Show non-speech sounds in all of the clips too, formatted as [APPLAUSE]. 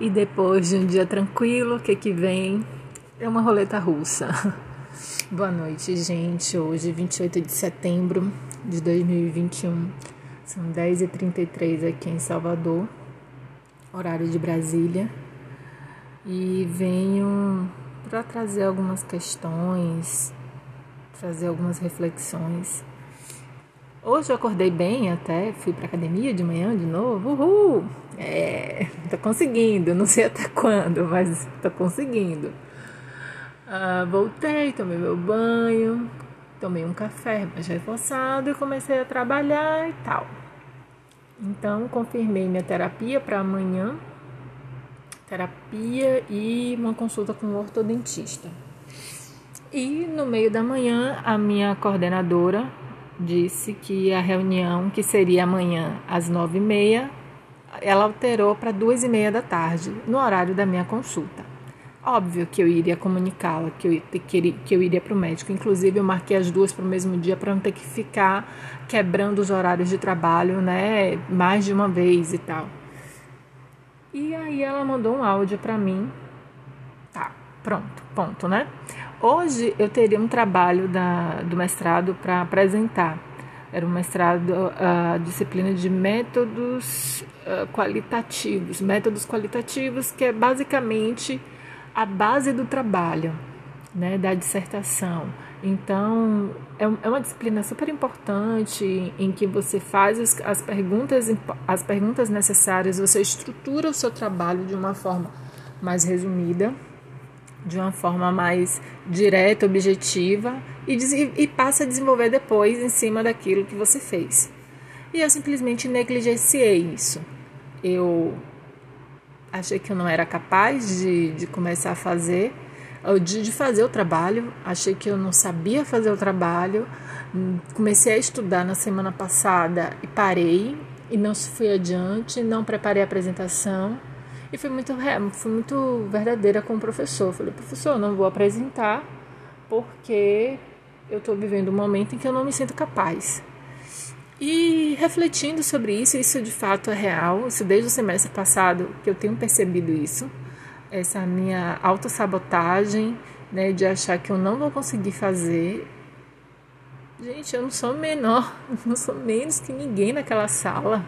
E depois de um dia tranquilo, o que que vem? É uma roleta russa. [LAUGHS] Boa noite, gente. Hoje, 28 de setembro de 2021. São 10h33 aqui em Salvador, horário de Brasília. E venho para trazer algumas questões, trazer algumas reflexões Hoje eu acordei bem até, fui pra academia de manhã de novo. Uhul! É, tô conseguindo, não sei até quando, mas tô conseguindo. Ah, voltei, tomei meu banho, tomei um café mais reforçado e comecei a trabalhar e tal. Então, confirmei minha terapia para amanhã. Terapia e uma consulta com o ortodontista. E no meio da manhã, a minha coordenadora disse que a reunião, que seria amanhã às nove e meia, ela alterou para duas e meia da tarde, no horário da minha consulta. Óbvio que eu iria comunicá-la, que eu, que, eu iria para o médico. Inclusive, eu marquei as duas para o mesmo dia para não ter que ficar quebrando os horários de trabalho, né? Mais de uma vez e tal. E aí ela mandou um áudio para mim. Tá, pronto, ponto, né? Hoje eu teria um trabalho da, do mestrado para apresentar. Era um mestrado, a disciplina de métodos uh, qualitativos. Métodos qualitativos, que é basicamente a base do trabalho, né, da dissertação. Então, é, é uma disciplina super importante em que você faz as, perguntas, as perguntas necessárias, você estrutura o seu trabalho de uma forma mais resumida de uma forma mais direta, objetiva e, e passa a desenvolver depois em cima daquilo que você fez. E eu simplesmente negligenciei isso. Eu achei que eu não era capaz de, de começar a fazer, de, de fazer o trabalho, achei que eu não sabia fazer o trabalho. Comecei a estudar na semana passada e parei e não fui adiante, não preparei a apresentação e fui muito, fui muito verdadeira com o professor. Falei, professor, eu não vou apresentar porque eu estou vivendo um momento em que eu não me sinto capaz. E refletindo sobre isso, isso de fato é real. Isso desde o semestre passado que eu tenho percebido isso. Essa minha autossabotagem, né, de achar que eu não vou conseguir fazer. Gente, eu não sou menor, [LAUGHS] não sou menos que ninguém naquela sala.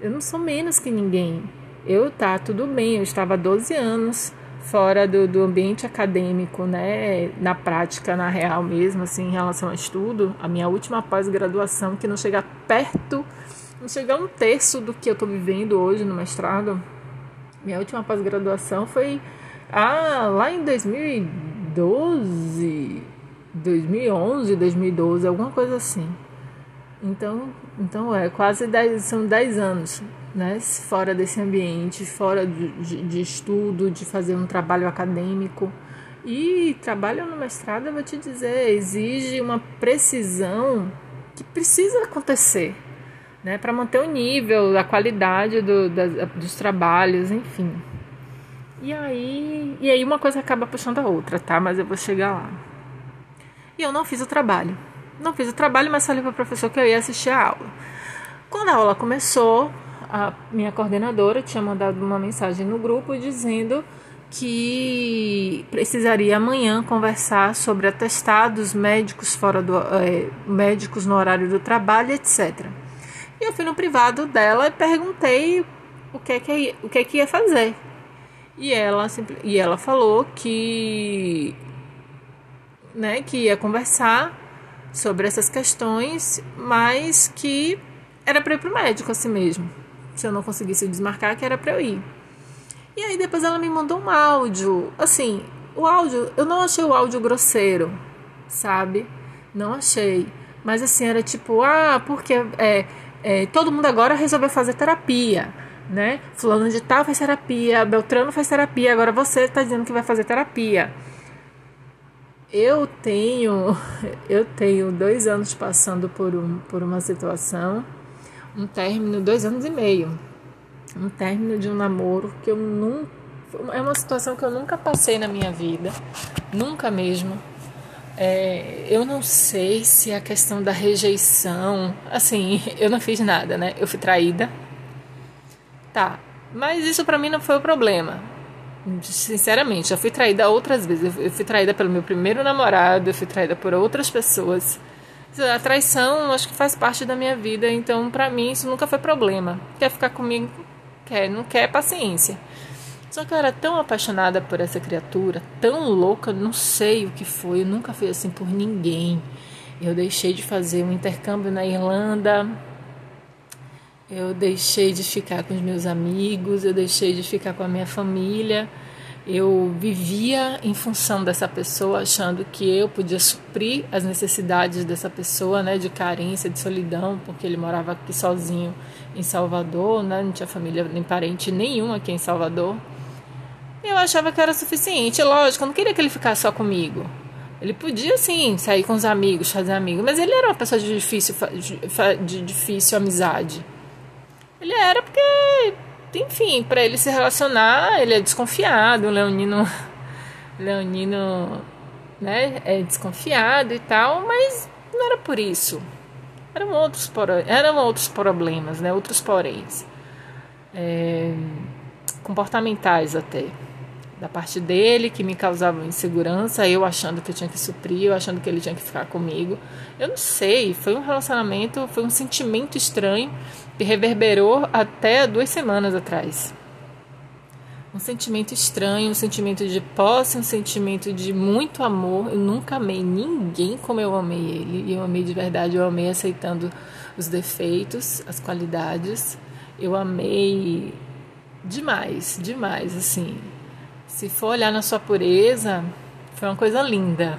Eu não sou menos que ninguém. Eu tá tudo bem, eu estava 12 anos fora do, do ambiente acadêmico, né, na prática, na real mesmo, assim, em relação ao estudo, a minha última pós-graduação, que não chega perto, não chega a um terço do que eu estou vivendo hoje no mestrado, minha última pós-graduação foi ah, lá em 2012, 2011, 2012, alguma coisa assim. Então, então é quase 10, são 10 anos né, fora desse ambiente, fora de, de, estudo, de fazer um trabalho acadêmico. E trabalho no mestrado, eu vou te dizer, exige uma precisão que precisa acontecer, né, para manter o nível, a qualidade do, dos trabalhos, enfim. E aí, e aí uma coisa acaba puxando a outra, tá? Mas eu vou chegar lá. E eu não fiz o trabalho. Não fiz o trabalho, mas falei para o professor que eu ia assistir a aula. Quando a aula começou, a minha coordenadora tinha mandado uma mensagem no grupo dizendo que precisaria amanhã conversar sobre atestados médicos fora do é, médicos no horário do trabalho, etc. E eu fui no privado dela e perguntei o que é que, o que, é que ia fazer. E ela, e ela falou que, né, que ia conversar sobre essas questões, mas que era para ir para o médico assim mesmo se eu não conseguisse desmarcar, que era para eu ir. E aí depois ela me mandou um áudio. Assim, o áudio, eu não achei o áudio grosseiro, sabe? Não achei. Mas assim, era tipo, ah, porque é, é, todo mundo agora resolveu fazer terapia, né? Fulano de tal faz terapia, Beltrano faz terapia, agora você está dizendo que vai fazer terapia. Eu tenho, [LAUGHS] eu tenho dois anos passando por, um, por uma situação um término, dois anos e meio. Um término de um namoro que eu nunca. É uma situação que eu nunca passei na minha vida, nunca mesmo. É, eu não sei se a questão da rejeição. Assim, [LAUGHS] eu não fiz nada, né? Eu fui traída. Tá. Mas isso para mim não foi o problema. Sinceramente, já fui traída outras vezes. Eu fui traída pelo meu primeiro namorado, eu fui traída por outras pessoas. A traição acho que faz parte da minha vida, então para mim isso nunca foi problema. Quer ficar comigo? Quer, não quer, paciência. Só que eu era tão apaixonada por essa criatura, tão louca, não sei o que foi, eu nunca fui assim por ninguém. Eu deixei de fazer um intercâmbio na Irlanda, eu deixei de ficar com os meus amigos, eu deixei de ficar com a minha família. Eu vivia em função dessa pessoa, achando que eu podia suprir as necessidades dessa pessoa, né, de carência, de solidão, porque ele morava aqui sozinho em Salvador, né, não tinha família nem parente nenhum aqui em Salvador. Eu achava que era suficiente, lógico, eu não queria que ele ficasse só comigo. Ele podia sim sair com os amigos, fazer amigos, mas ele era uma pessoa de difícil, de difícil amizade. Ele era porque, enfim, para ele se relacionar, ele é desconfiado, o Leonino, Leonino, né, é desconfiado e tal, mas não era por isso. Eram outros, eram outros problemas, né, outros poréns. É, comportamentais até da parte dele que me causava insegurança, eu achando que eu tinha que suprir, eu achando que ele tinha que ficar comigo. Eu não sei, foi um relacionamento, foi um sentimento estranho que reverberou até duas semanas atrás. Um sentimento estranho, um sentimento de posse, um sentimento de muito amor. Eu nunca amei ninguém como eu amei ele. E eu amei de verdade, eu amei aceitando os defeitos, as qualidades. Eu amei demais, demais, assim. Se for olhar na sua pureza, foi uma coisa linda.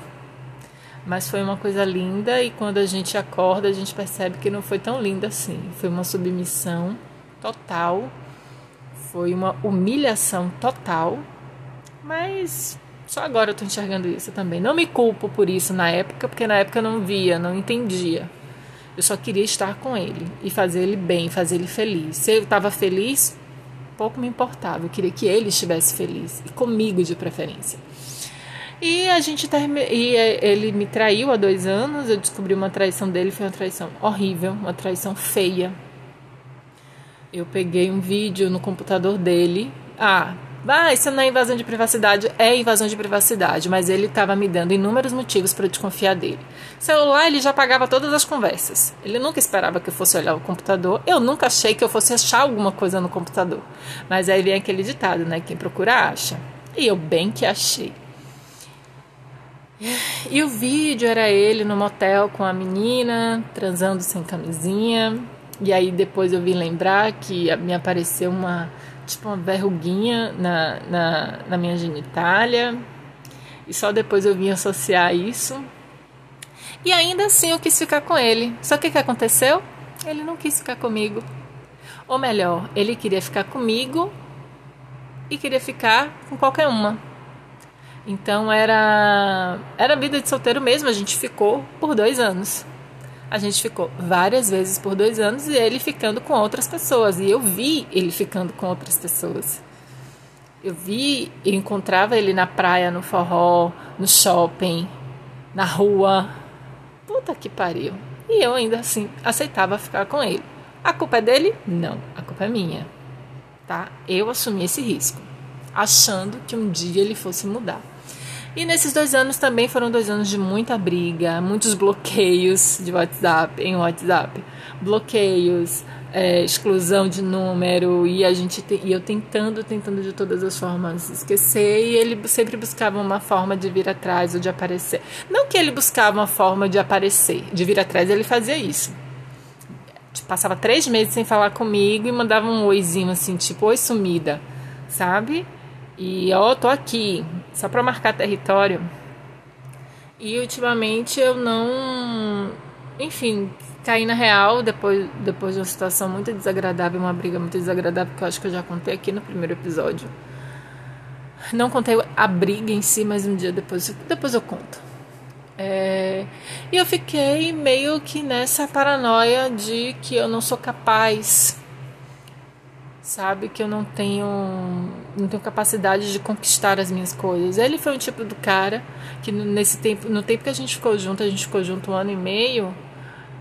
Mas foi uma coisa linda e quando a gente acorda, a gente percebe que não foi tão linda assim. Foi uma submissão total, foi uma humilhação total. Mas só agora eu tô enxergando isso também. Não me culpo por isso na época, porque na época eu não via, não entendia. Eu só queria estar com ele e fazer ele bem, fazer ele feliz. Se eu estava feliz, pouco me importava. Eu queria que ele estivesse feliz e comigo de preferência. E a gente term... e é, ele me traiu há dois anos. Eu descobri uma traição dele, foi uma traição horrível, uma traição feia. Eu peguei um vídeo no computador dele. Ah, ah, isso não é invasão de privacidade. É invasão de privacidade, mas ele estava me dando inúmeros motivos para desconfiar dele. Celular, ele já pagava todas as conversas. Ele nunca esperava que eu fosse olhar o computador. Eu nunca achei que eu fosse achar alguma coisa no computador. Mas aí vem aquele ditado, né? Quem procura, acha. E eu bem que achei. E o vídeo era ele no motel com a menina, transando sem camisinha. E aí depois eu vim lembrar que me apareceu uma tipo uma verruguinha na, na, na minha genitália. E só depois eu vim associar isso. E ainda assim eu quis ficar com ele. Só que o que aconteceu? Ele não quis ficar comigo. Ou melhor, ele queria ficar comigo e queria ficar com qualquer uma. Então era era vida de solteiro mesmo. A gente ficou por dois anos a gente ficou várias vezes por dois anos e ele ficando com outras pessoas. E eu vi ele ficando com outras pessoas. Eu vi e encontrava ele na praia, no forró, no shopping, na rua. Puta que pariu. E eu ainda assim aceitava ficar com ele. A culpa é dele? Não, a culpa é minha. Tá? Eu assumi esse risco, achando que um dia ele fosse mudar. E nesses dois anos também foram dois anos de muita briga, muitos bloqueios de WhatsApp, em WhatsApp, bloqueios, é, exclusão de número e a gente te, e eu tentando, tentando de todas as formas esquecer e ele sempre buscava uma forma de vir atrás ou de aparecer. Não que ele buscava uma forma de aparecer, de vir atrás, ele fazia isso. Tipo, passava três meses sem falar comigo e mandava um oizinho assim, tipo, oi sumida, sabe? E ó, tô aqui, só para marcar território. E ultimamente eu não, enfim, caí na real depois, depois de uma situação muito desagradável, uma briga muito desagradável que eu acho que eu já contei aqui no primeiro episódio. Não contei a briga em si, mas um dia depois, depois eu conto. É, e eu fiquei meio que nessa paranoia de que eu não sou capaz sabe que eu não tenho não tenho capacidade de conquistar as minhas coisas. Ele foi um tipo do cara que nesse tempo, no tempo que a gente ficou junto, a gente ficou junto um ano e meio,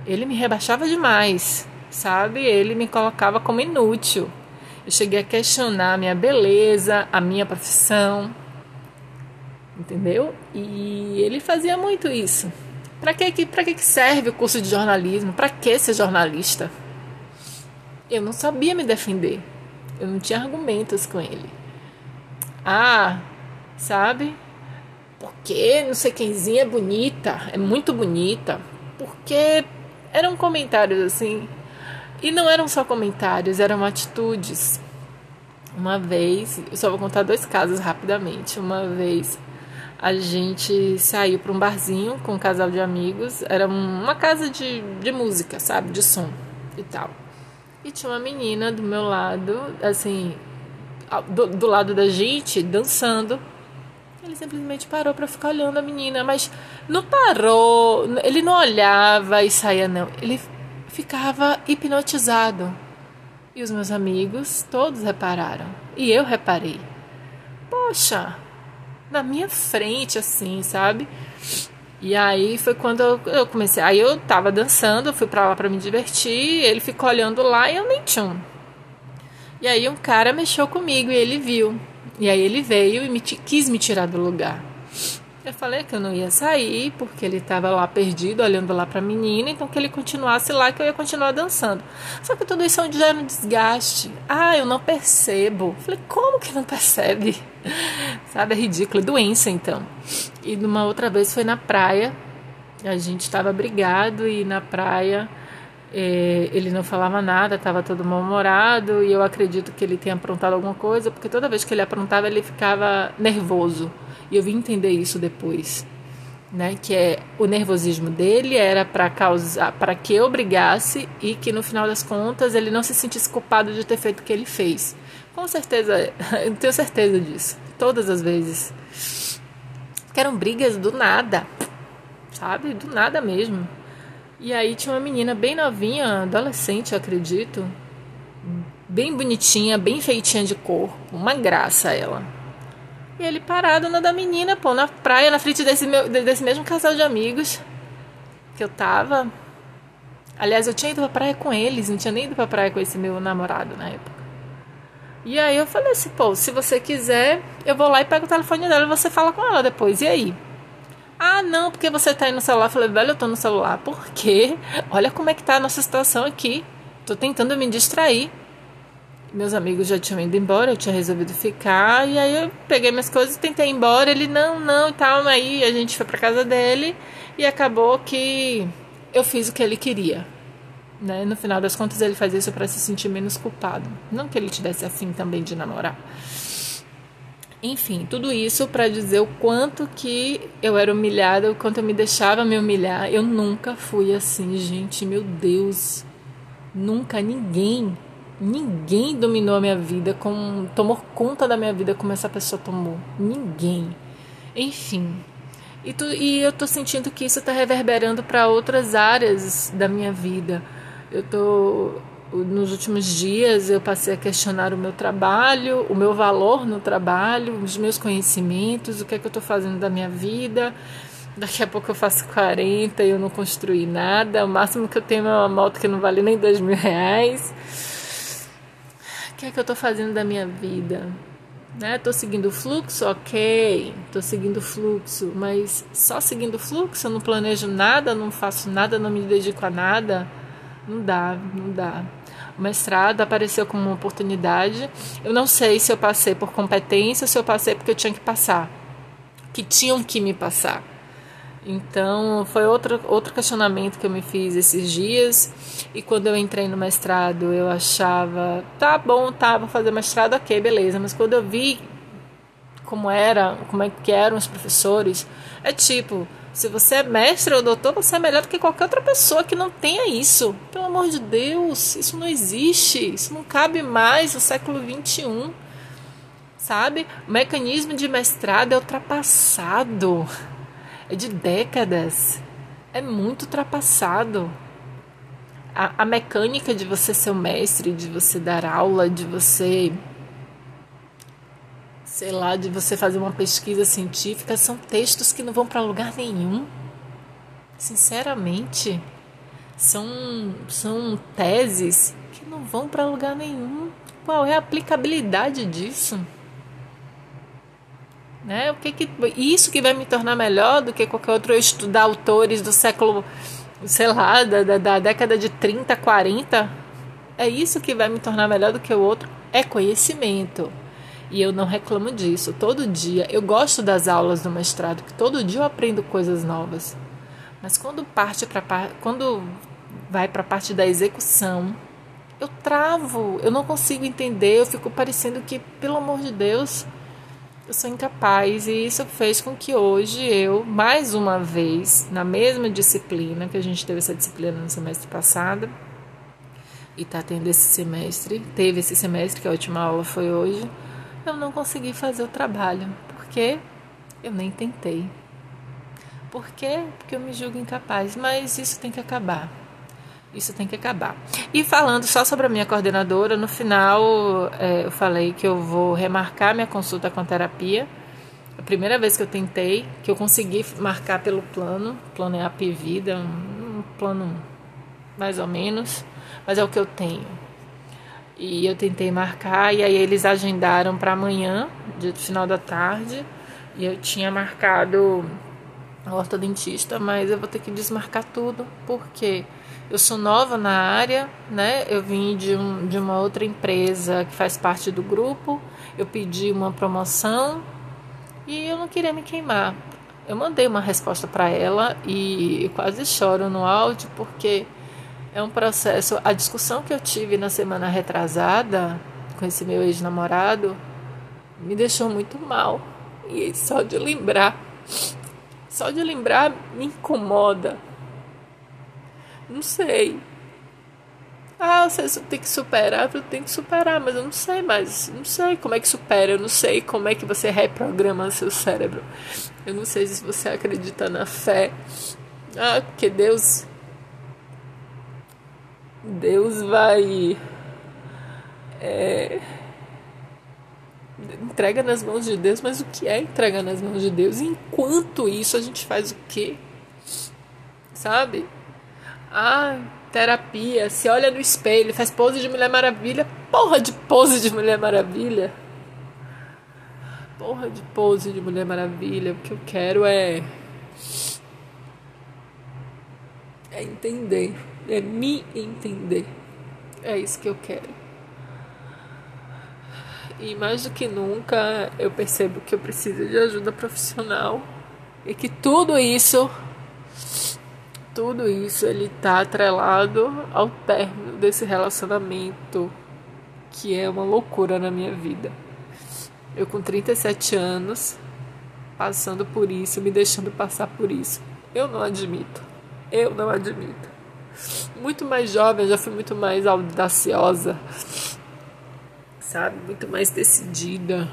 ele me rebaixava demais, sabe? Ele me colocava como inútil. Eu cheguei a questionar a minha beleza, a minha profissão, entendeu? E ele fazia muito isso. Para que, pra que serve o curso de jornalismo? Para que ser jornalista? Eu não sabia me defender. Eu não tinha argumentos com ele. Ah, sabe? Porque não sei quemzinha é bonita, é muito bonita. Porque eram comentários assim. E não eram só comentários, eram atitudes. Uma vez, eu só vou contar dois casos rapidamente. Uma vez a gente saiu para um barzinho com um casal de amigos. Era uma casa de, de música, sabe? De som e tal. E tinha uma menina do meu lado, assim, do, do lado da gente, dançando. Ele simplesmente parou para ficar olhando a menina, mas não parou, ele não olhava e saía, não. Ele ficava hipnotizado. E os meus amigos todos repararam. E eu reparei. Poxa, na minha frente, assim, sabe? E aí foi quando eu, comecei. Aí eu tava dançando, fui pra lá pra me divertir, ele ficou olhando lá e eu nem tinha. E aí um cara mexeu comigo e ele viu. E aí ele veio e me, quis me tirar do lugar. Eu falei que eu não ia sair, porque ele estava lá perdido, olhando lá para a menina, então que ele continuasse lá, que eu ia continuar dançando. Só que tudo isso é um, desgaste. Ah, eu não percebo. falei, como que não percebe? [LAUGHS] Sabe, é ridículo, é doença então. E numa outra vez foi na praia, a gente estava brigado e na praia ele não falava nada, estava todo mal-humorado e eu acredito que ele tenha aprontado alguma coisa, porque toda vez que ele aprontava ele ficava nervoso. E eu vim entender isso depois, né? Que é o nervosismo dele era para causar, para que eu brigasse e que no final das contas ele não se sentisse culpado de ter feito o que ele fez. Com certeza, [LAUGHS] eu tenho certeza disso. Todas as vezes. Que eram brigas do nada, sabe? Do nada mesmo. E aí tinha uma menina bem novinha, adolescente, acredito, bem bonitinha, bem feitinha de corpo, uma graça ela. E ele parado na da menina, pô, na praia, na frente desse, meu, desse mesmo casal de amigos que eu tava. Aliás, eu tinha ido pra praia com eles, não tinha nem ido pra praia com esse meu namorado na época. E aí eu falei assim, pô, se você quiser, eu vou lá e pego o telefone dela e você fala com ela depois. E aí? Ah, não, porque você tá aí no celular. Eu falei, velho, eu tô no celular. Por quê? Olha como é que tá a nossa situação aqui. Tô tentando me distrair meus amigos já tinham ido embora, eu tinha resolvido ficar, e aí eu peguei minhas coisas e tentei ir embora. Ele, não, não e tal, aí a gente foi pra casa dele e acabou que eu fiz o que ele queria. Né? No final das contas, ele fazia isso para se sentir menos culpado. Não que ele tivesse assim também de namorar. Enfim, tudo isso para dizer o quanto que eu era humilhada, o quanto eu me deixava me humilhar. Eu nunca fui assim, gente, meu Deus. Nunca ninguém Ninguém dominou a minha vida, como, tomou conta da minha vida como essa pessoa tomou. Ninguém. Enfim. E, tu, e eu tô sentindo que isso está reverberando para outras áreas da minha vida. Eu tô. Nos últimos dias eu passei a questionar o meu trabalho, o meu valor no trabalho, os meus conhecimentos, o que é que eu estou fazendo da minha vida. Daqui a pouco eu faço 40 e eu não construí nada. O máximo que eu tenho é uma moto que não vale nem dois mil reais que é que eu estou fazendo da minha vida? Né? Tô seguindo o fluxo, ok, tô seguindo o fluxo, mas só seguindo o fluxo, eu não planejo nada, não faço nada, não me dedico a nada, não dá, não dá. Mestrado apareceu como uma oportunidade. Eu não sei se eu passei por competência ou se eu passei porque eu tinha que passar, que tinham que me passar. Então, foi outro, outro questionamento que eu me fiz esses dias. E quando eu entrei no mestrado, eu achava, tá bom, tá, vou fazer mestrado, ok, beleza. Mas quando eu vi como era, como é que eram os professores, é tipo, se você é mestre ou doutor, você é melhor do que qualquer outra pessoa que não tenha isso. Pelo amor de Deus, isso não existe, isso não cabe mais no século XXI. Sabe? O mecanismo de mestrado é ultrapassado é de décadas. É muito ultrapassado. A, a mecânica de você ser o mestre, de você dar aula, de você sei lá, de você fazer uma pesquisa científica, são textos que não vão para lugar nenhum. Sinceramente, são, são teses que não vão para lugar nenhum. qual é a aplicabilidade disso? Né? O que que isso que vai me tornar melhor do que qualquer outro estudar autores do século, sei lá, da, da, da década de 30, 40? É isso que vai me tornar melhor do que o outro? É conhecimento. E eu não reclamo disso. Todo dia eu gosto das aulas do mestrado, que todo dia eu aprendo coisas novas. Mas quando parte para quando vai para a parte da execução, eu travo, eu não consigo entender, eu fico parecendo que, pelo amor de Deus, eu sou incapaz. E isso fez com que hoje eu, mais uma vez, na mesma disciplina, que a gente teve essa disciplina no semestre passado, e está tendo esse semestre, teve esse semestre, que a última aula foi hoje, eu não consegui fazer o trabalho. Porque eu nem tentei. Por quê? Porque eu me julgo incapaz. Mas isso tem que acabar. Isso tem que acabar. E falando só sobre a minha coordenadora, no final é, eu falei que eu vou remarcar minha consulta com a terapia. A primeira vez que eu tentei, que eu consegui marcar pelo plano, plano é AP Vida, um plano mais ou menos, mas é o que eu tenho. E eu tentei marcar, e aí eles agendaram para amanhã, de final da tarde, e eu tinha marcado a ortodontista, mas eu vou ter que desmarcar tudo, porque eu sou nova na área, né? Eu vim de, um, de uma outra empresa que faz parte do grupo, eu pedi uma promoção e eu não queria me queimar. Eu mandei uma resposta para ela e quase choro no áudio porque é um processo. A discussão que eu tive na semana retrasada com esse meu ex-namorado me deixou muito mal. E só de lembrar, só de lembrar me incomoda. Não sei. Ah, você tem que superar, eu tenho que superar, mas eu não sei mais. Não sei como é que supera, eu não sei como é que você reprograma seu cérebro. Eu não sei se você acredita na fé. Ah, porque Deus Deus vai. É, entrega nas mãos de Deus, mas o que é entrega nas mãos de Deus? Enquanto isso, a gente faz o quê? Sabe? Ah, terapia, se olha no espelho, faz pose de Mulher Maravilha. Porra de pose de Mulher Maravilha. Porra de pose de Mulher Maravilha. O que eu quero é. É entender é me entender. É isso que eu quero. E mais do que nunca eu percebo que eu preciso de ajuda profissional e que tudo isso tudo isso ele tá atrelado ao término desse relacionamento que é uma loucura na minha vida. Eu com 37 anos passando por isso, me deixando passar por isso. Eu não admito. Eu não admito muito mais jovem, já fui muito mais audaciosa, sabe? Muito mais decidida.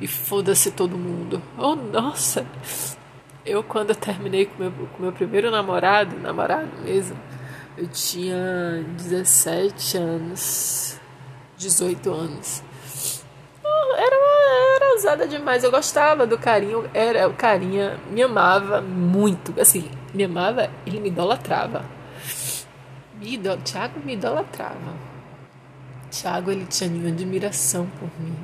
E foda-se todo mundo. Oh, nossa! Eu, quando eu terminei com meu, com meu primeiro namorado, namorado mesmo, eu tinha 17 anos, 18 anos. Era, era ousada demais. Eu gostava do carinho. Era, o carinha me amava muito. Assim, me amava, ele me idolatrava me idol... Tiago me idolatrava. Tiago, ele tinha uma admiração por mim.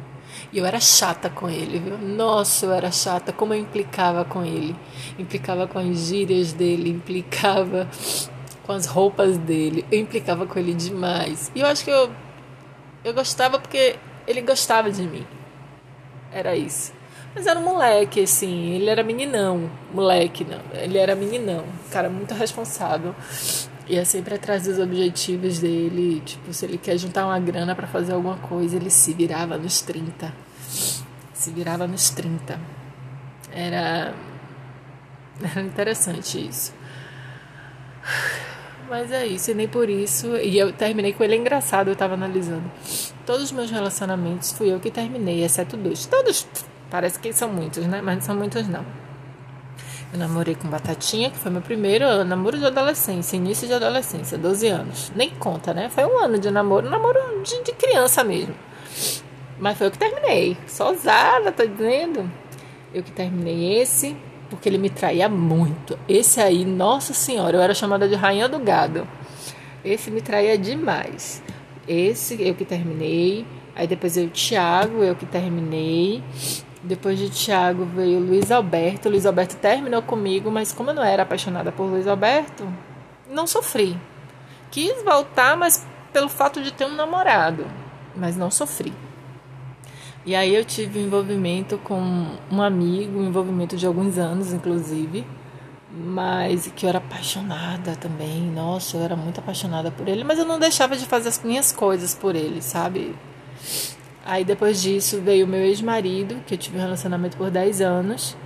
E eu era chata com ele, viu? Nossa, eu era chata. Como eu implicava com ele. Implicava com as gírias dele, implicava com as roupas dele. Eu implicava com ele demais. E eu acho que eu, eu gostava porque ele gostava de mim. Era isso. Mas era um moleque, assim. Ele era meninão. Moleque, não. Ele era meninão. Cara muito responsável. E é sempre atrás dos objetivos dele. Tipo, se ele quer juntar uma grana para fazer alguma coisa, ele se virava nos 30. Se virava nos 30. Era. Era interessante isso. Mas é isso, e nem por isso. E eu terminei com ele, é engraçado, eu tava analisando. Todos os meus relacionamentos fui eu que terminei, exceto dois. Todos, parece que são muitos, né? Mas não são muitos, não. Eu namorei com Batatinha, que foi meu primeiro namoro de adolescência, início de adolescência, 12 anos. Nem conta, né? Foi um ano de namoro, namoro de, de criança mesmo. Mas foi eu que terminei. Só tô dizendo. Eu que terminei esse, porque ele me traía muito. Esse aí, nossa senhora, eu era chamada de rainha do gado. Esse me traía demais. Esse eu que terminei. Aí depois o Thiago, eu que terminei. Depois de Thiago veio Luiz Alberto. Luiz Alberto terminou comigo, mas como eu não era apaixonada por Luiz Alberto, não sofri. Quis voltar, mas pelo fato de ter um namorado, mas não sofri. E aí eu tive um envolvimento com um amigo, um envolvimento de alguns anos, inclusive, mas que eu era apaixonada também. Nossa, eu era muito apaixonada por ele, mas eu não deixava de fazer as minhas coisas por ele, sabe? Aí depois disso veio o meu ex-marido, que eu tive um relacionamento por 10 anos.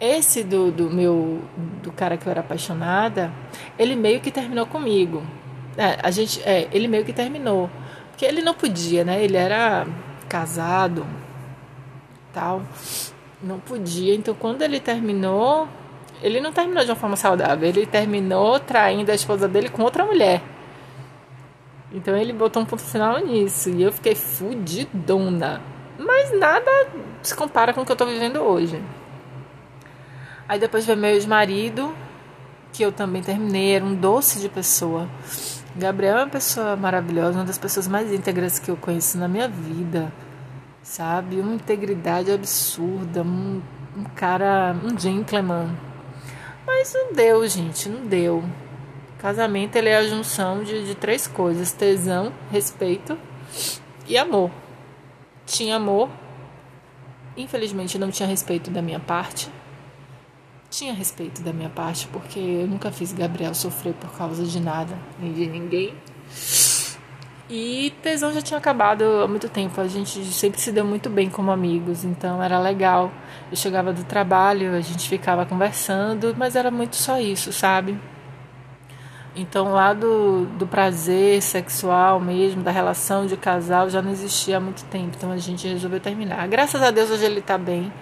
Esse do, do meu do cara que eu era apaixonada, ele meio que terminou comigo. É, a gente, é, ele meio que terminou, porque ele não podia, né? Ele era casado, tal, não podia. Então quando ele terminou, ele não terminou de uma forma saudável, ele terminou traindo a esposa dele com outra mulher. Então ele botou um ponto final nisso. E eu fiquei fudidona. Mas nada se compara com o que eu tô vivendo hoje. Aí depois veio meu ex-marido, que eu também terminei, era um doce de pessoa. Gabriel é uma pessoa maravilhosa, uma das pessoas mais íntegras que eu conheço na minha vida. Sabe? Uma integridade absurda, um, um cara, um gentleman. Mas não deu, gente, não deu. Casamento ele é a junção de, de três coisas: tesão, respeito e amor. Tinha amor, infelizmente não tinha respeito da minha parte. Tinha respeito da minha parte, porque eu nunca fiz Gabriel sofrer por causa de nada, nem de ninguém. E tesão já tinha acabado há muito tempo. A gente sempre se deu muito bem como amigos, então era legal. Eu chegava do trabalho, a gente ficava conversando, mas era muito só isso, sabe? Então, lá do, do prazer sexual mesmo, da relação de casal, já não existia há muito tempo. Então, a gente resolveu terminar. Graças a Deus, hoje ele está bem.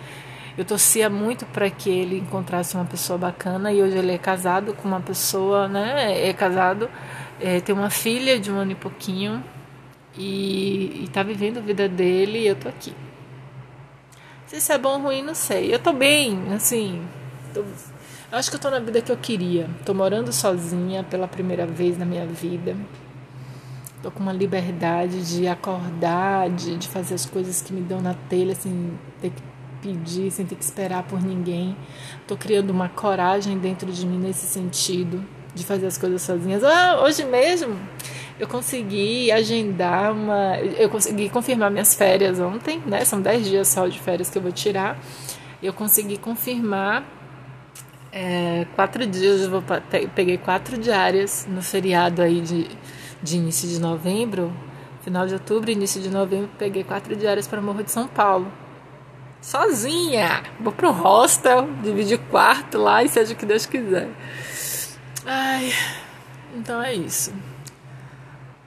Eu torcia muito para que ele encontrasse uma pessoa bacana e hoje ele é casado com uma pessoa, né? É casado, é, tem uma filha de um ano e pouquinho e, está vivendo a vida dele e eu tô aqui. Se isso é bom ou ruim, não sei. Eu tô bem, assim. Tô acho que eu tô na vida que eu queria. Tô morando sozinha pela primeira vez na minha vida. Tô com uma liberdade de acordar, de, de fazer as coisas que me dão na telha, sem ter que pedir, sem ter que esperar por ninguém. Tô criando uma coragem dentro de mim nesse sentido, de fazer as coisas sozinhas. Ah, hoje mesmo eu consegui agendar uma. Eu consegui confirmar minhas férias ontem, né? São 10 dias só de férias que eu vou tirar. Eu consegui confirmar é, quatro dias, eu vou, peguei quatro diárias no feriado aí de, de início de novembro, final de outubro, início de novembro, peguei quatro diárias para Morro de São Paulo. Sozinha! Vou pro hostel, dividir quarto lá e seja o que Deus quiser. Ai, então é isso.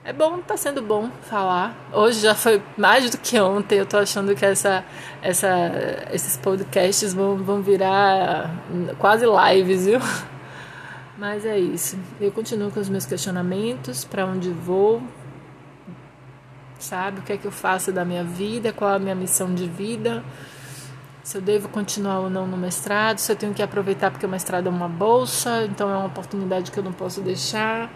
É bom, tá sendo bom falar. Hoje já foi mais do que ontem. Eu tô achando que essa, essa, esses podcasts vão, vão virar quase lives, viu? Mas é isso. Eu continuo com os meus questionamentos: para onde vou, sabe? O que é que eu faço da minha vida? Qual a minha missão de vida? Se eu devo continuar ou não no mestrado? Se eu tenho que aproveitar porque o mestrado é uma bolsa, então é uma oportunidade que eu não posso deixar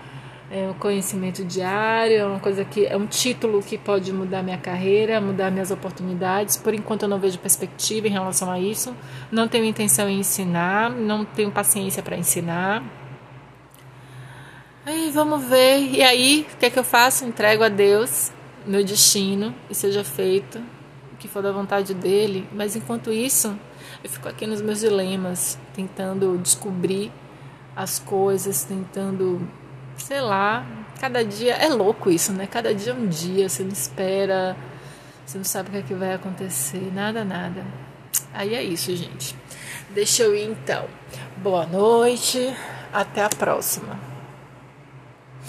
é um conhecimento diário, é uma coisa que é um título que pode mudar minha carreira, mudar minhas oportunidades. Por enquanto eu não vejo perspectiva em relação a isso. Não tenho intenção em ensinar, não tenho paciência para ensinar. Aí vamos ver. E aí, o que é que eu faço? Entrego a Deus meu destino e seja feito o que for da vontade dele. Mas enquanto isso, eu fico aqui nos meus dilemas, tentando descobrir as coisas, tentando sei lá, cada dia é louco isso, né? Cada dia é um dia, você não espera, você não sabe o que, é que vai acontecer, nada, nada. Aí é isso, gente. Deixa eu ir então. Boa noite, até a próxima.